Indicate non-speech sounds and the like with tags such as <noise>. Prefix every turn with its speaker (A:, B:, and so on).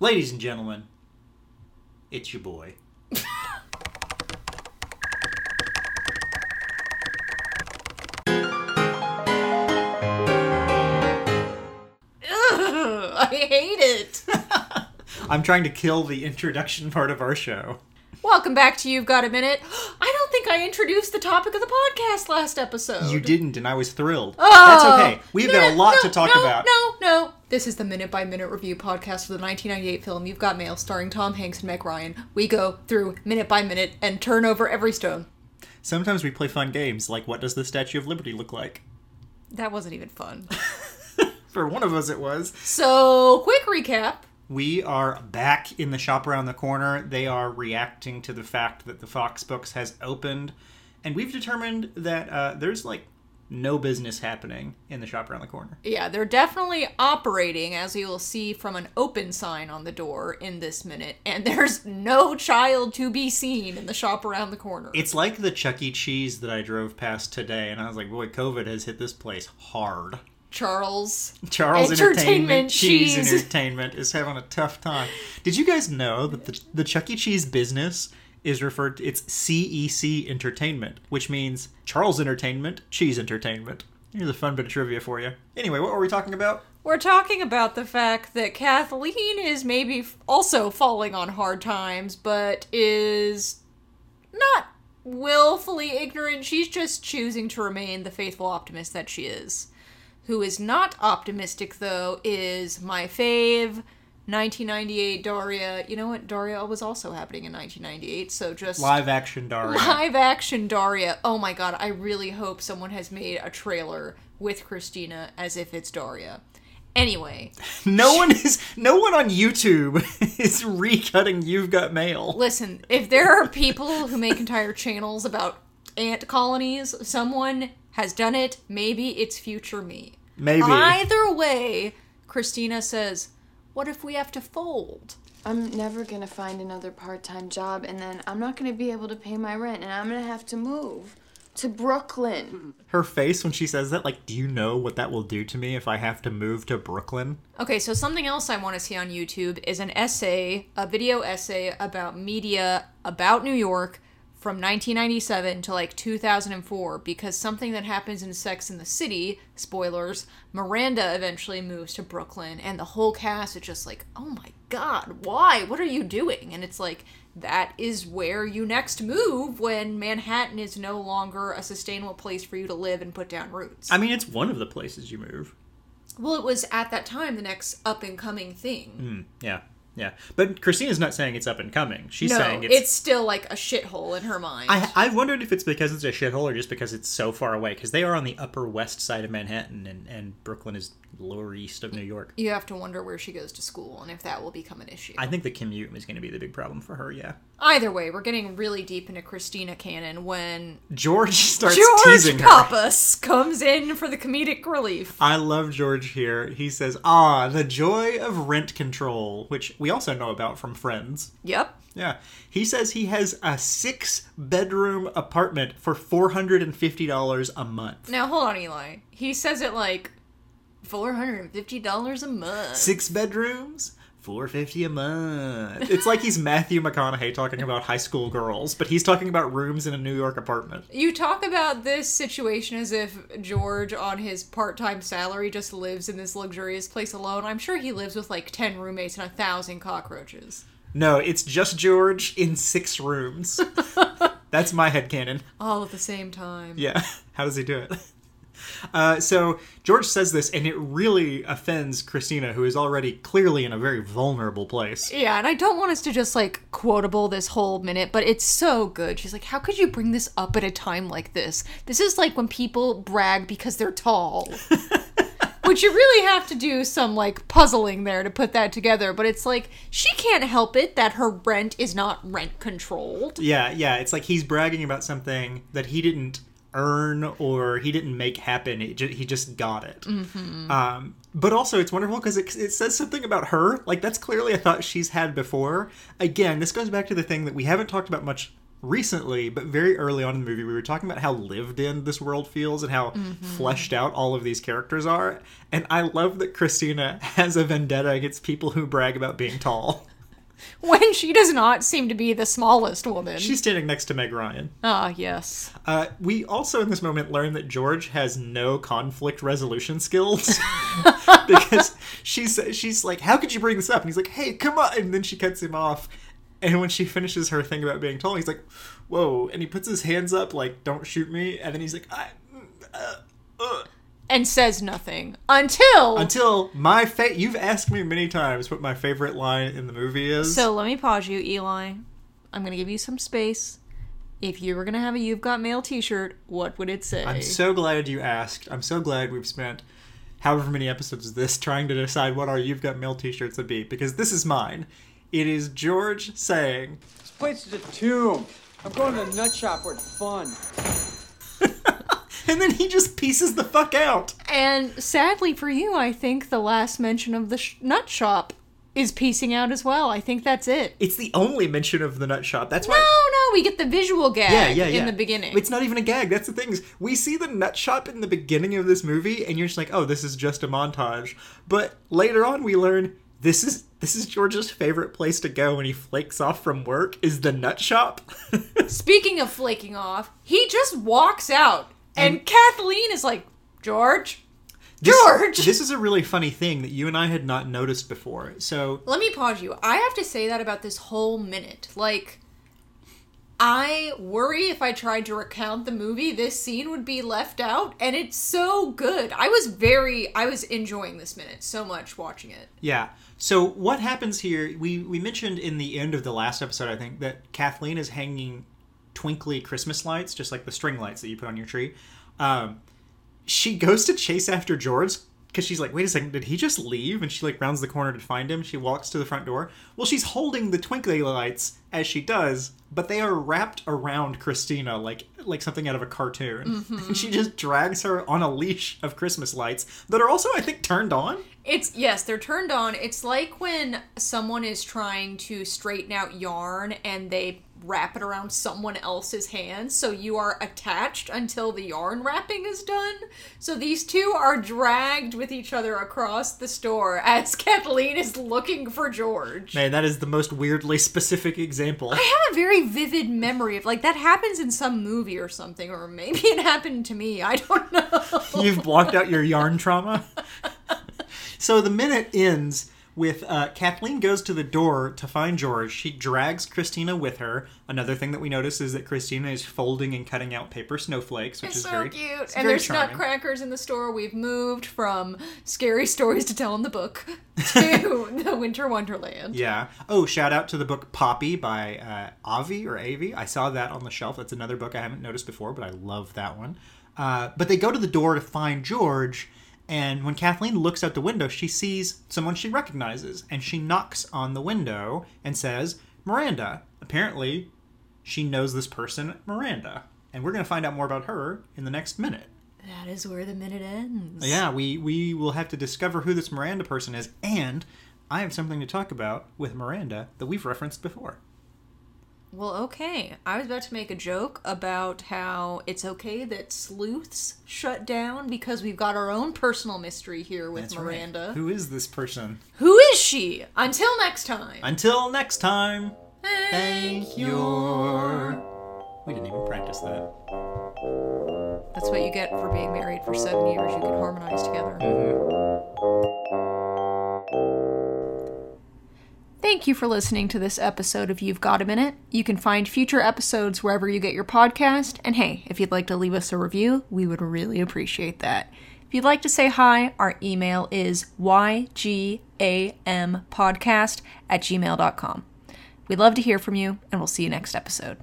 A: Ladies and gentlemen, it's your boy.
B: I hate it. <laughs>
A: I'm trying to kill the introduction part of our show.
B: Welcome back to You've Got a Minute. <gasps> I don't think I introduced the topic of the podcast last episode.
A: You didn't, and I was thrilled.
B: Oh,
A: That's okay. We've got a lot
B: no,
A: to talk
B: no,
A: about.
B: No, no. This is the minute by minute review podcast for the 1998 film You've Got Mail, starring Tom Hanks and Meg Ryan. We go through minute by minute and turn over every stone.
A: Sometimes we play fun games, like what does the Statue of Liberty look like?
B: That wasn't even fun. <laughs>
A: For one of us, it was.
B: so, quick recap.
A: We are back in the shop around the corner. They are reacting to the fact that the Fox Books has opened, and we've determined that uh, there's like no business happening in the shop around the corner.
B: Yeah, they're definitely operating, as you will see from an open sign on the door in this minute, and <laughs> there's no child to be seen in the shop around the corner.
A: It's like the Chuck E. Cheese that I drove past today, and I was like, boy, COVID has hit this place hard.
B: Charles.
A: Charles
B: Entertainment
A: Entertainment Cheese
B: Cheese.
A: Entertainment is having a tough time. Did you guys know that the, the Chuck E. Cheese business is referred to, it's CEC Entertainment, which means Charles Entertainment, Cheese Entertainment. Here's a fun bit of trivia for you. Anyway, what were we talking about?
B: We're talking about the fact that Kathleen is maybe also falling on hard times, but is not willfully ignorant. She's just choosing to remain the faithful optimist that she is. Who is not optimistic, though, is my fave. 1998 Daria. You know what? Daria was also happening in 1998, so just
A: Live action Daria.
B: live action Daria. Oh my god, I really hope someone has made a trailer with Christina as if it's Daria. Anyway, <laughs>
A: No one is no one on YouTube <laughs> is recutting You've Got Mail.
B: listen, if there are people who make entire channels about ant colonies, someone has done it. Maybe it's future me.
A: Maybe.
B: Either way, Christina says, What if we have to fold?
C: I'm never gonna find another part time job, and then I'm not gonna be able to pay my rent, and I'm gonna have to move to Brooklyn. <laughs>
A: Her face when she says that, like, do you know what that will do to me if I have to move to Brooklyn?
B: Okay, so something else I want to see on YouTube is an essay, a video essay about media about New York from 1997 to like 2004 because something that happens in Sex in the City, spoilers, Miranda eventually moves to Brooklyn and the whole cast is just like, "Oh my god, why? What are you doing?" And it's like that is where you next move when Manhattan is no longer a sustainable place for you to live and put down roots.
A: I mean, it's one of the places you move.
B: well, it was at that time the next up and coming thing.
A: Hmm, Yeah, yeah. But Christina's not saying it's up and coming. She's
B: no,
A: saying
B: it's...
A: it's.
B: still like a shithole in her mind.
A: I, I've wondered if it's because it's a shithole or just because it's so far away. Because they are on the upper west side of Manhattan, and, and Brooklyn is lower east of New York.
B: you have to wonder where she goes to school and if that will become an issue.
A: I think the commute is going to be the big problem for her. Yeah.
B: Either way, we're getting really deep into Christina canon when
A: George <laughs> starts
B: George
A: teasing her.
B: Pappas comes in for the comedic relief.
A: I love George here. He says, "Ah, the joy of rent control," which we also know about from Friends.
B: Yep.
A: Yeah. He says he has a six bedroom apartment for $450 a month.
B: Now hold on, Eli. He says it like four hundred and fifty dollars a month.
A: Six bedrooms? 450 a month. It's like he's Matthew McConaughey talking about high school girls, but he's talking about rooms in a New York apartment.
B: You talk about this situation as if George, on his part time salary, just lives in this luxurious place alone. I'm sure he lives with like 10 roommates and a thousand cockroaches.
A: No, it's just George in six rooms. <laughs> That's my head headcanon.
B: All at the same time.
A: Yeah. <laughs> How does he do it? Uh, so George says this, and it really offends Christina, who is already clearly in a very vulnerable place.
B: Yeah, and I don't want us to just like quotable this whole minute, but it's so good. She's like, How could you bring this up at a time like this? This is like when people brag because they're tall. <laughs> Which you really have to do some like puzzling there to put that together, but it's like she can't help it that her rent is not rent controlled.
A: Yeah, yeah. It's like he's bragging about something that he didn't earn or he didn't make happen. It ju- he just got it. Um, but also, it's wonderful because it, it says something about her. Like, that's clearly a thought she's had before. Again, this goes back to the thing that we haven't talked about much recently, but very early on in the movie, we were talking about how lived in this world feels and how fleshed out all of these characters are. And I love that Christina <laughs> has a vendetta against people who brag about being tall. <laughs>
B: When she does not seem to be the smallest woman.
A: She's standing next to Meg Ryan.
B: Ah, yes.
A: Uh, we also in this moment learn that George has no conflict resolution skills <laughs> because she's she's like, "How could you bring this up?" And he's like, "Hey, come on!" And then she cuts him off. And when she finishes her thing about being tall, he's like, "Whoa!" And he puts his hands up like, "Don't shoot me!" And then he's like, "I." Uh, uh.
B: And says nothing until.
A: Until my fa- you've asked me many times what my favorite line in the movie is.
B: So let me pause you, Eli. I'm going to give you some space. If you were going to have a You've Got Mail t shirt, what would it say?
A: I'm so glad you asked. I'm so glad we've spent however many episodes of this trying to decide what our You've Got Mail t shirts would be, because this is mine. It is George saying,
D: This place is a tomb. I'm going to the nut shop where it's fun.
A: And then he just pieces the fuck out.
B: and sadly for you, I think the last mention of the sh- nut shop is piecing out as well. I think that's it.
A: It's the only mention of the nut shop. That's why.
B: No, no, we get the visual gag
A: Yeah, yeah, yeah.
B: in the beginning.
A: It's not even a gag. That's the thing. Is we see the nut shop in the beginning of this movie, and you're just like, "Oh, this is just a montage." But later on, we learn this is this is George's favorite place to go when he flakes off from work is the nut shop. <laughs>
B: Speaking of flaking off, he just walks out, and,
A: And-
B: Kathleen is like, George,
A: This-
B: George.
A: This is a really funny thing that you and I had not noticed before. So
B: Let me pause you. I have to say that about this whole minute. Like, I worry if I tried to recount the movie, this scene would be left out, and it's so good. I was very, I was enjoying this minute so much watching it.
A: Yeah. So what happens here? We we mentioned in the end of the last episode, I think, that Kathleen is hanging twinkly Christmas lights, just like the string lights that you put on your tree. Um, she goes to chase after George because she's like, "Wait a second, did he just leave?" And she like rounds the corner to find him. She walks to the front door. Well, she's holding the twinkly lights as she does, but they are wrapped around Christina like like something out of a cartoon. And <laughs> she just drags her on a leash of Christmas lights that are also, I think, turned on.
B: It's yes, they're turned on. It's like when someone is trying to straighten out yarn and they wrap it around someone else's hands, so you are attached until the yarn wrapping is done. So these two are dragged with each other across the store <laughs> as Kathleen is looking for George.
A: Man, that is the most weirdly specific example.
B: I have a very vivid memory of like that happens in some movie or something, or maybe it happened to me. I don't know. <laughs>
A: You've blocked out your yarn trauma. <laughs> so the minute ends with uh, Kathleen goes to the door to find George. She drags Christina with her. Another thing that we notice is that Christina is folding and cutting out paper snowflakes, which
B: It's
A: is
B: so
A: very
B: cute. And
A: very
B: there's
A: charming.
B: nutcrackers in the store. We've moved from scary <laughs> stories to tell in the book <laughs> to <laughs> the Winter Wonderland.
A: Yeah. Oh, shout out to the book Poppy by uh, Avi or Avi. I saw that on the shelf. That's another book I haven't noticed before, but I love that one. Uh, but they go to the door to find George, and when Kathleen looks out the window, she sees someone she recognizes, and she knocks on the window and says, Miranda. Apparently, she knows this person, Miranda. And we're going to find out more about her in the next minute.
B: That is where the minute ends.
A: Yeah, we, we will have to discover who this Miranda person is, and I have something to talk about with Miranda that we've referenced before.
B: Well, okay. I was about to make a joke about how it's okay that sleuths shut down because we've got our own personal mystery here with
A: That's right.
B: Miranda.
A: Who is this person?
B: Who is she? Until next time.
A: Until next time, thank you. We didn't even practice that.
B: That's what you get for being married for seven years. You can harmonize together. Mm-hmm. Thank you for listening to this episode of You've Got a Minute. You can find future episodes wherever you get your podcast. And hey, if you'd like to leave us a review, we would really appreciate that. If you'd like to say hi, our email is ygampodcast at gmail.com. We'd love to hear from you, and we'll see you next episode.